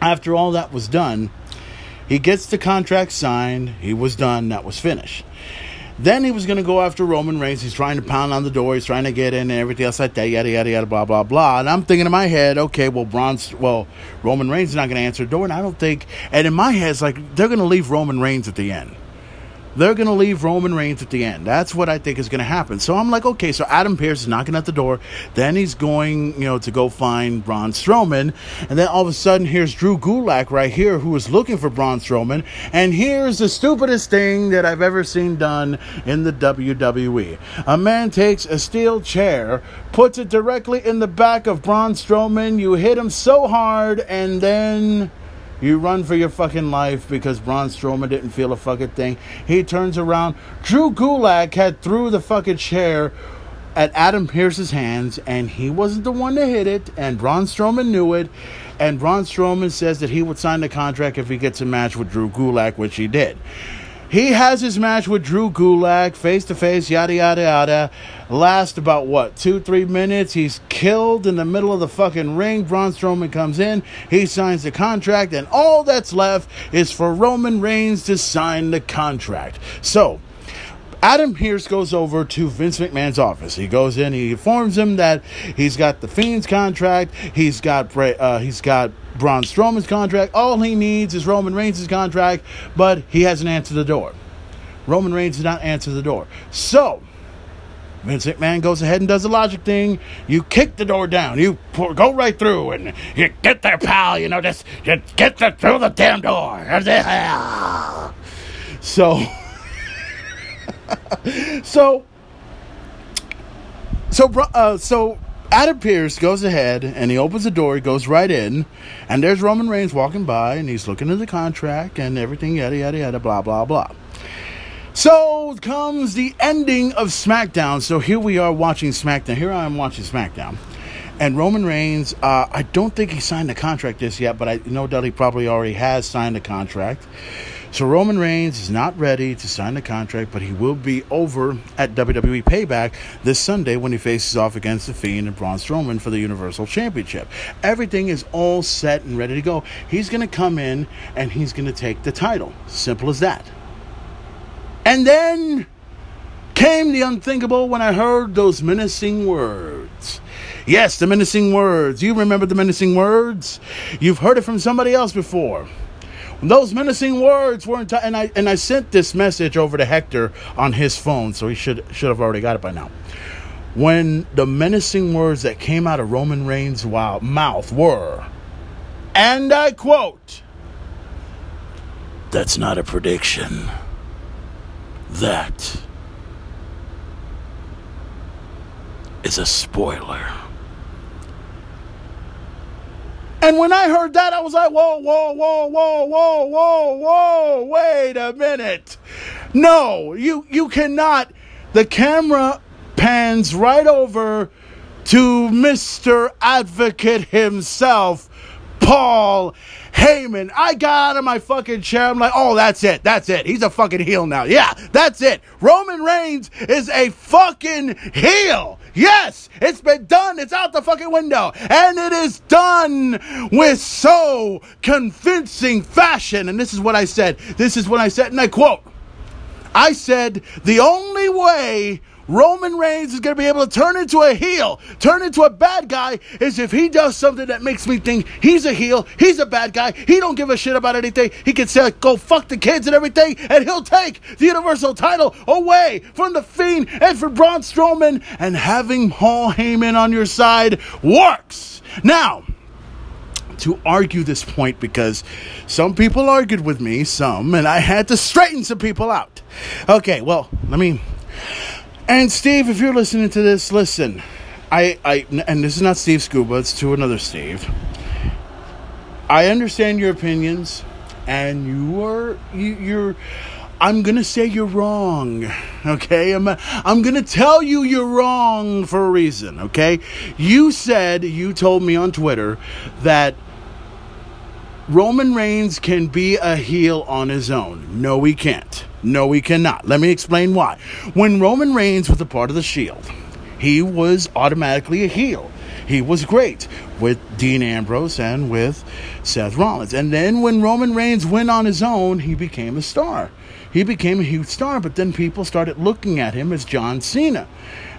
[SPEAKER 1] after all that was done, he gets the contract signed. He was done. That was finished. Then he was going to go after Roman Reigns. He's trying to pound on the door. He's trying to get in and everything else like that. Yada yada yada. Blah blah blah. And I'm thinking in my head, okay, well, Braun's, well, Roman Reigns is not going to answer the door, and I don't think. And in my head, it's like they're going to leave Roman Reigns at the end. They're going to leave Roman Reigns at the end. That's what I think is going to happen. So I'm like, okay, so Adam Pearce is knocking at the door. Then he's going, you know, to go find Braun Strowman. And then all of a sudden, here's Drew Gulak right here who is looking for Braun Strowman. And here's the stupidest thing that I've ever seen done in the WWE. A man takes a steel chair, puts it directly in the back of Braun Strowman. You hit him so hard, and then you run for your fucking life because Braun Strowman didn't feel a fucking thing. He turns around. Drew Gulak had threw the fucking chair at Adam Pearce's hands, and he wasn't the one to hit it, and Braun Strowman knew it. And Braun Strowman says that he would sign the contract if he gets a match with Drew Gulak, which he did. He has his match with Drew Gulak, face to face, yada yada yada. Last about what, two, three minutes. He's killed in the middle of the fucking ring. Braun Strowman comes in, he signs the contract, and all that's left is for Roman Reigns to sign the contract. So, Adam Pearce goes over to Vince McMahon's office. He goes in. He informs him that he's got the Fiend's contract. He's got uh, he's got Braun Strowman's contract. All he needs is Roman Reigns' contract, but he hasn't answered the door. Roman Reigns did not answer the door. So Vince McMahon goes ahead and does the logic thing. You kick the door down. You pour, go right through, and you get there, pal. You know, just you get the, through the damn door. So. so, so, uh, so Adam Pearce goes ahead and he opens the door. He goes right in, and there's Roman Reigns walking by, and he's looking at the contract and everything, yada yada yada, blah blah blah. So comes the ending of SmackDown. So here we are watching SmackDown. Here I am watching SmackDown. And Roman Reigns, uh, I don't think he signed the contract this yet, but I know that he probably already has signed the contract. So Roman Reigns is not ready to sign the contract, but he will be over at WWE Payback this Sunday when he faces off against The Fiend and Braun Strowman for the Universal Championship. Everything is all set and ready to go. He's going to come in and he's going to take the title. Simple as that. And then came the unthinkable when I heard those menacing words. Yes, the menacing words. You remember the menacing words? You've heard it from somebody else before. Those menacing words weren't, and I and I sent this message over to Hector on his phone, so he should should have already got it by now. When the menacing words that came out of Roman Reigns' wild mouth were, and I quote, "That's not a prediction. That is a spoiler." And when I heard that, I was like, whoa, whoa, whoa, whoa, whoa, whoa, whoa, wait a minute. No, you, you cannot. The camera pans right over to Mr. Advocate himself, Paul Heyman. I got out of my fucking chair. I'm like, oh, that's it. That's it. He's a fucking heel now. Yeah, that's it. Roman Reigns is a fucking heel. Yes, it's been done. It's out the fucking window. And it is done with so convincing fashion. And this is what I said. This is what I said, and I quote I said, the only way Roman Reigns is going to be able to turn into a heel, turn into a bad guy, is if he does something that makes me think he's a heel, he's a bad guy, he don't give a shit about anything. He can say, go fuck the kids and everything, and he'll take the Universal title away from the Fiend and from Braun Strowman, and having Paul Heyman on your side works. Now, to argue this point because some people argued with me, some, and I had to straighten some people out. Okay, well, let me and Steve, if you're listening to this, listen. I, I, and this is not Steve Scuba, it's to another Steve. I understand your opinions, and you are, you, you're, I'm gonna say you're wrong, okay? I'm, I'm gonna tell you you're wrong for a reason, okay? You said, you told me on Twitter that Roman Reigns can be a heel on his own. No, he can't. No, he cannot. Let me explain why. When Roman Reigns was a part of the Shield, he was automatically a heel. He was great with Dean Ambrose and with Seth Rollins. And then when Roman Reigns went on his own, he became a star. He became a huge star, but then people started looking at him as John Cena.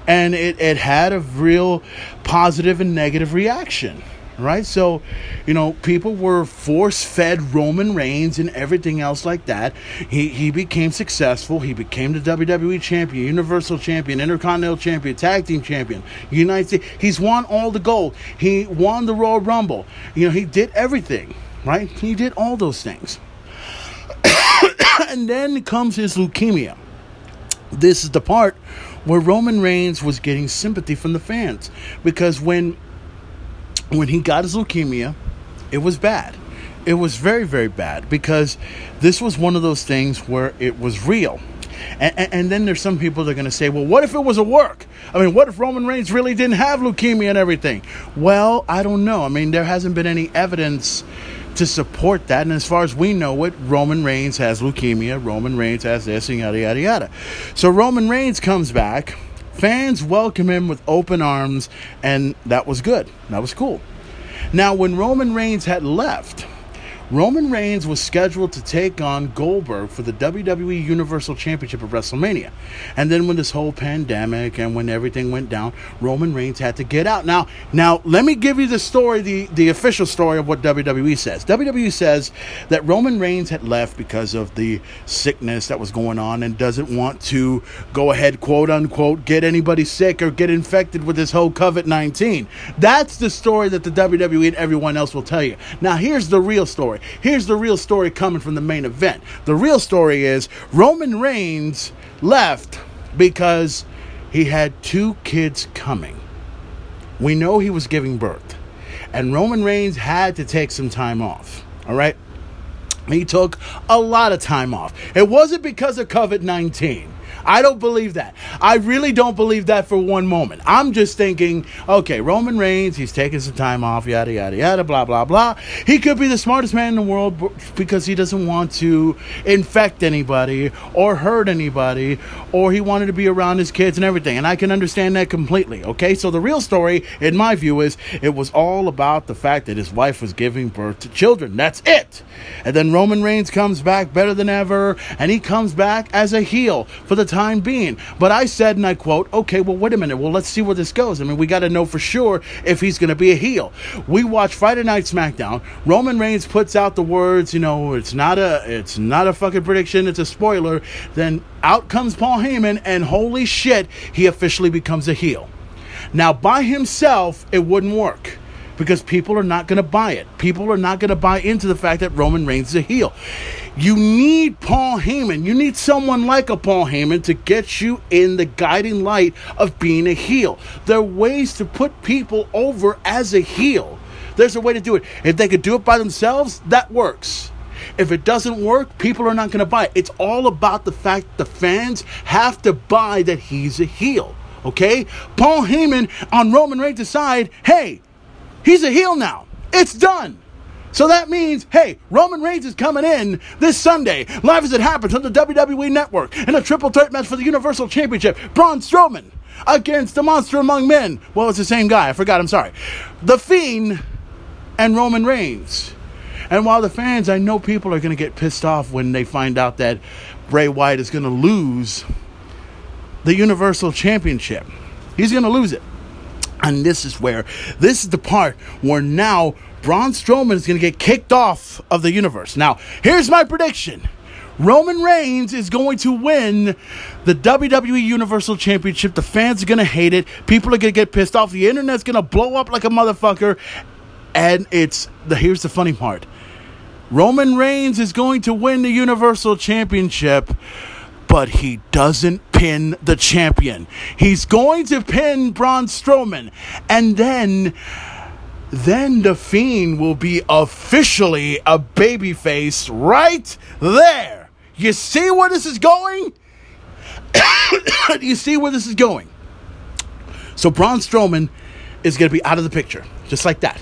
[SPEAKER 1] And it, it had a real positive and negative reaction right? So, you know, people were force fed Roman Reigns and everything else like that. He he became successful. He became the WWE champion, Universal champion, Intercontinental champion, Tag Team champion, United States. He's won all the gold. He won the Royal Rumble. You know, he did everything, right? He did all those things. and then comes his leukemia. This is the part where Roman Reigns was getting sympathy from the fans because when when he got his leukemia, it was bad. It was very, very bad because this was one of those things where it was real. And, and, and then there's some people that are going to say, well, what if it was a work? I mean, what if Roman Reigns really didn't have leukemia and everything? Well, I don't know. I mean, there hasn't been any evidence to support that. And as far as we know it, Roman Reigns has leukemia, Roman Reigns has this, and yada, yada, yada. So Roman Reigns comes back. Fans welcome him with open arms, and that was good. That was cool. Now, when Roman Reigns had left, Roman Reigns was scheduled to take on Goldberg for the WWE Universal Championship of WrestleMania. And then when this whole pandemic and when everything went down, Roman Reigns had to get out. Now, now let me give you the story, the, the official story of what WWE says. WWE says that Roman Reigns had left because of the sickness that was going on and doesn't want to go ahead, quote unquote, get anybody sick or get infected with this whole COVID 19. That's the story that the WWE and everyone else will tell you. Now, here's the real story. Here's the real story coming from the main event. The real story is Roman Reigns left because he had two kids coming. We know he was giving birth. And Roman Reigns had to take some time off. All right? He took a lot of time off. It wasn't because of COVID 19. I don't believe that. I really don't believe that for one moment. I'm just thinking, okay, Roman Reigns, he's taking some time off, yada, yada, yada, blah, blah, blah. He could be the smartest man in the world because he doesn't want to infect anybody or hurt anybody or he wanted to be around his kids and everything. And I can understand that completely, okay? So the real story, in my view, is it was all about the fact that his wife was giving birth to children. That's it. And then Roman Reigns comes back better than ever and he comes back as a heel for the time being. But I said, and I quote, okay, well, wait a minute. Well, let's see where this goes. I mean, we got to know for sure if he's going to be a heel. We watch Friday Night SmackDown. Roman Reigns puts out the words, you know, it's not a, it's not a fucking prediction. It's a spoiler. Then out comes Paul Heyman, and holy shit, he officially becomes a heel. Now, by himself, it wouldn't work because people are not going to buy it. People are not going to buy into the fact that Roman Reigns is a heel. You need Paul Heyman. You need someone like a Paul Heyman to get you in the guiding light of being a heel. There are ways to put people over as a heel. There's a way to do it. If they could do it by themselves, that works. If it doesn't work, people are not going to buy it. It's all about the fact the fans have to buy that he's a heel. Okay? Paul Heyman on Roman Reigns' side, hey, he's a heel now. It's done. So that means, hey, Roman Reigns is coming in this Sunday, live as it happens on the WWE Network, in a triple threat match for the Universal Championship. Braun Strowman against the Monster Among Men. Well, it's the same guy. I forgot. I'm sorry. The Fiend and Roman Reigns. And while the fans, I know people are going to get pissed off when they find out that Bray Wyatt is going to lose the Universal Championship. He's going to lose it. And this is where, this is the part where now Braun Strowman is going to get kicked off of the universe. Now, here's my prediction. Roman Reigns is going to win the WWE Universal Championship. The fans are going to hate it. People are going to get pissed off. The internet's going to blow up like a motherfucker. And it's the here's the funny part. Roman Reigns is going to win the Universal Championship, but he doesn't pin the champion. He's going to pin Braun Strowman. And then then the Fiend will be officially a babyface right there. You see where this is going? you see where this is going? So Braun Strowman is going to be out of the picture, just like that.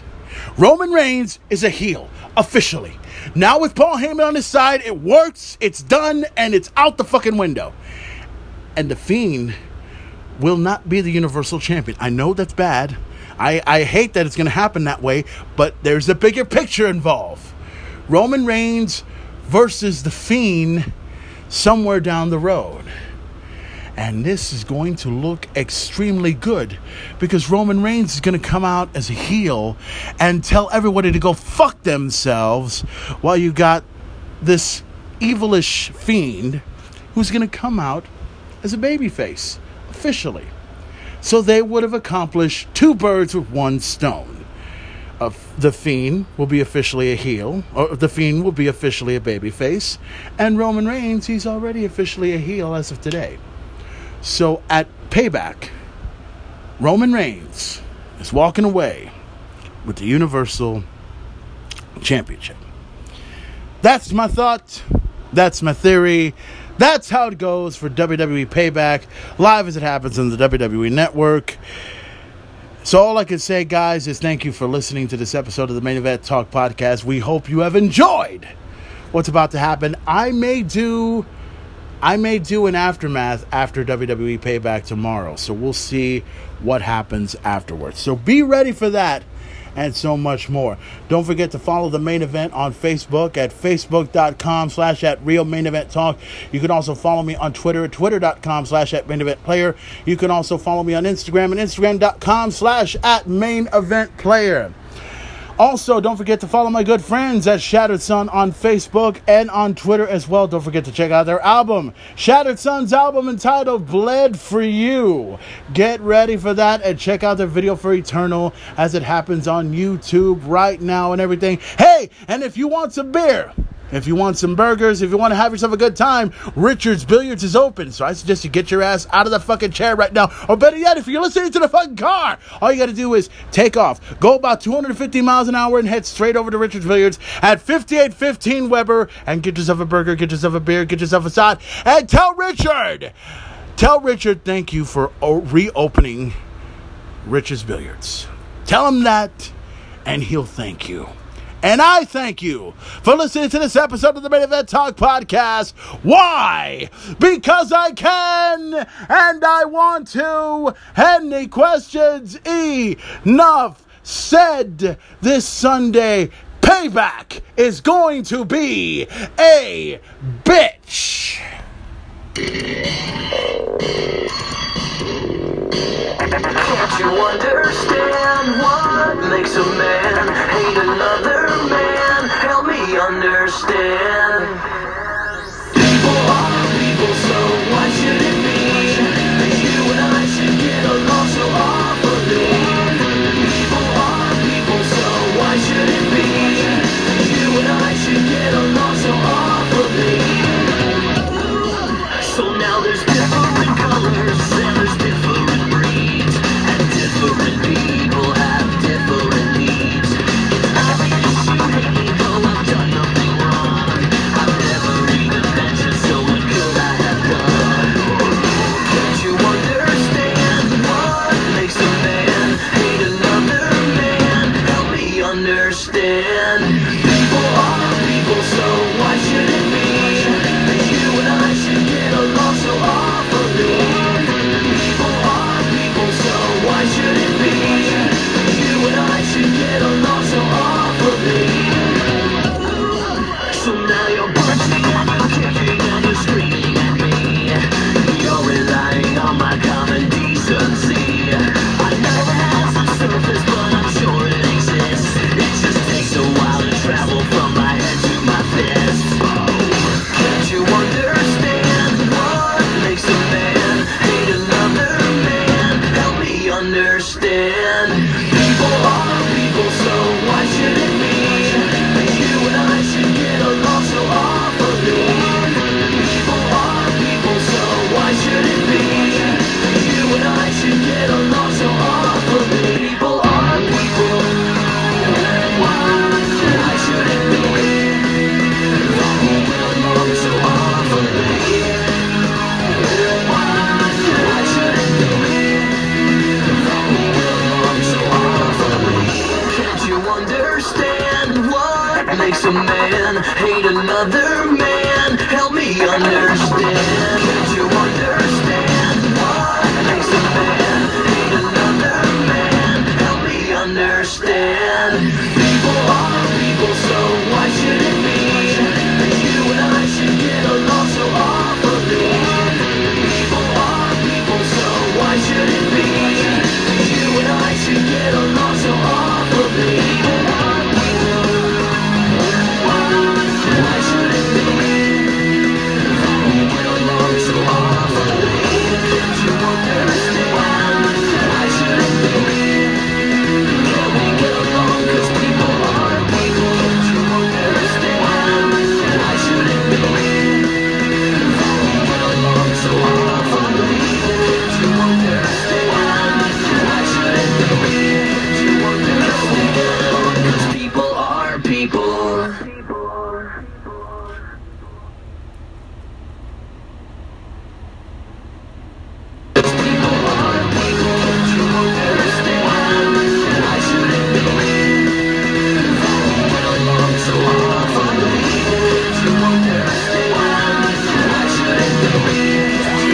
[SPEAKER 1] Roman Reigns is a heel, officially. Now with Paul Heyman on his side, it works, it's done, and it's out the fucking window. And the Fiend will not be the Universal Champion. I know that's bad. I, I hate that it's going to happen that way, but there's a bigger picture involved. Roman Reigns versus The Fiend somewhere down the road. And this is going to look extremely good because Roman Reigns is going to come out as a heel and tell everybody to go fuck themselves while you got this evilish fiend who's going to come out as a babyface officially. So they would have accomplished two birds with one stone. Uh, the Fiend will be officially a heel, or the Fiend will be officially a babyface, and Roman Reigns, he's already officially a heel as of today. So at Payback, Roman Reigns is walking away with the Universal Championship. That's my thought. That's my theory. That's how it goes for WWE Payback, live as it happens on the WWE Network. So, all I can say, guys, is thank you for listening to this episode of the Main Event Talk Podcast. We hope you have enjoyed what's about to happen. I may do. I may do an aftermath after WWE Payback tomorrow, so we'll see what happens afterwards. So be ready for that and so much more. Don't forget to follow the main event on Facebook at facebook.com slash at real main event talk. You can also follow me on Twitter at twitter.com slash at main event player. You can also follow me on Instagram and instagram.com slash at main event player. Also, don't forget to follow my good friends at Shattered Sun on Facebook and on Twitter as well. Don't forget to check out their album, Shattered Sun's album entitled Bled for You. Get ready for that and check out their video for Eternal as it happens on YouTube right now and everything. Hey, and if you want some beer, if you want some burgers, if you want to have yourself a good time, Richard's Billiards is open. So I suggest you get your ass out of the fucking chair right now. Or better yet, if you're listening to the fucking car, all you got to do is take off, go about 250 miles an hour, and head straight over to Richard's Billiards at 5815 Weber and get yourself a burger, get yourself a beer, get yourself a side, and tell Richard, tell Richard thank you for reopening Richard's Billiards. Tell him that, and he'll thank you. And I thank you for listening to this episode of the Main Event Talk Podcast. Why? Because I can and I want to. Any questions? Enough said. This Sunday, payback is going to be a bitch.
[SPEAKER 5] Can't you understand what makes a man hate another man? Help me understand.